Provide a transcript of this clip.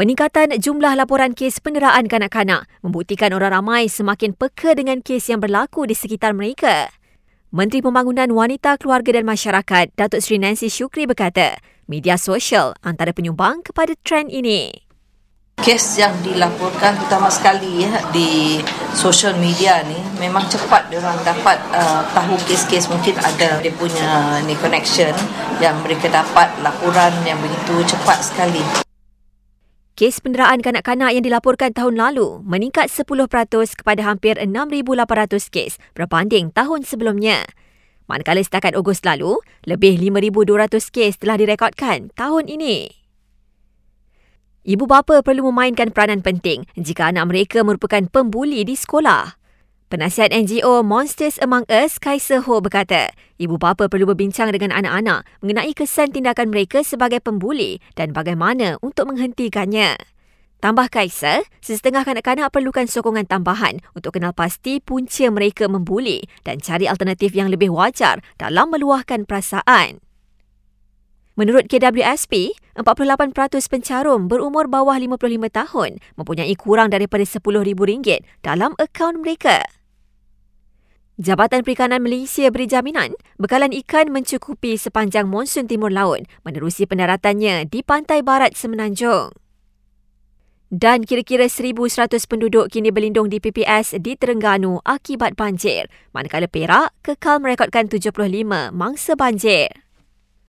Peningkatan jumlah laporan kes penderaan kanak-kanak membuktikan orang ramai semakin peka dengan kes yang berlaku di sekitar mereka. Menteri Pembangunan Wanita, Keluarga dan Masyarakat, Datuk Seri Nancy Shukri berkata, media sosial antara penyumbang kepada trend ini. Kes yang dilaporkan terutama sekali ya, di social media ni memang cepat orang dapat uh, tahu kes-kes mungkin ada dia punya ni connection yang mereka dapat laporan yang begitu cepat sekali. Kes penderaan kanak-kanak yang dilaporkan tahun lalu meningkat 10% kepada hampir 6,800 kes berbanding tahun sebelumnya. Manakala setakat Ogos lalu, lebih 5,200 kes telah direkodkan tahun ini. Ibu bapa perlu memainkan peranan penting jika anak mereka merupakan pembuli di sekolah. Penasihat NGO Monsters Among Us, Kaiser Ho berkata, ibu bapa perlu berbincang dengan anak-anak mengenai kesan tindakan mereka sebagai pembuli dan bagaimana untuk menghentikannya. Tambah Kaiser, sesetengah kanak-kanak perlukan sokongan tambahan untuk kenal pasti punca mereka membuli dan cari alternatif yang lebih wajar dalam meluahkan perasaan. Menurut KWSP, 48% pencarum berumur bawah 55 tahun mempunyai kurang daripada RM10,000 dalam akaun mereka. Jabatan Perikanan Malaysia beri jaminan bekalan ikan mencukupi sepanjang monsun timur laut menerusi pendaratannya di pantai barat Semenanjung. Dan kira-kira 1,100 penduduk kini berlindung di PPS di Terengganu akibat banjir, manakala Perak kekal merekodkan 75 mangsa banjir.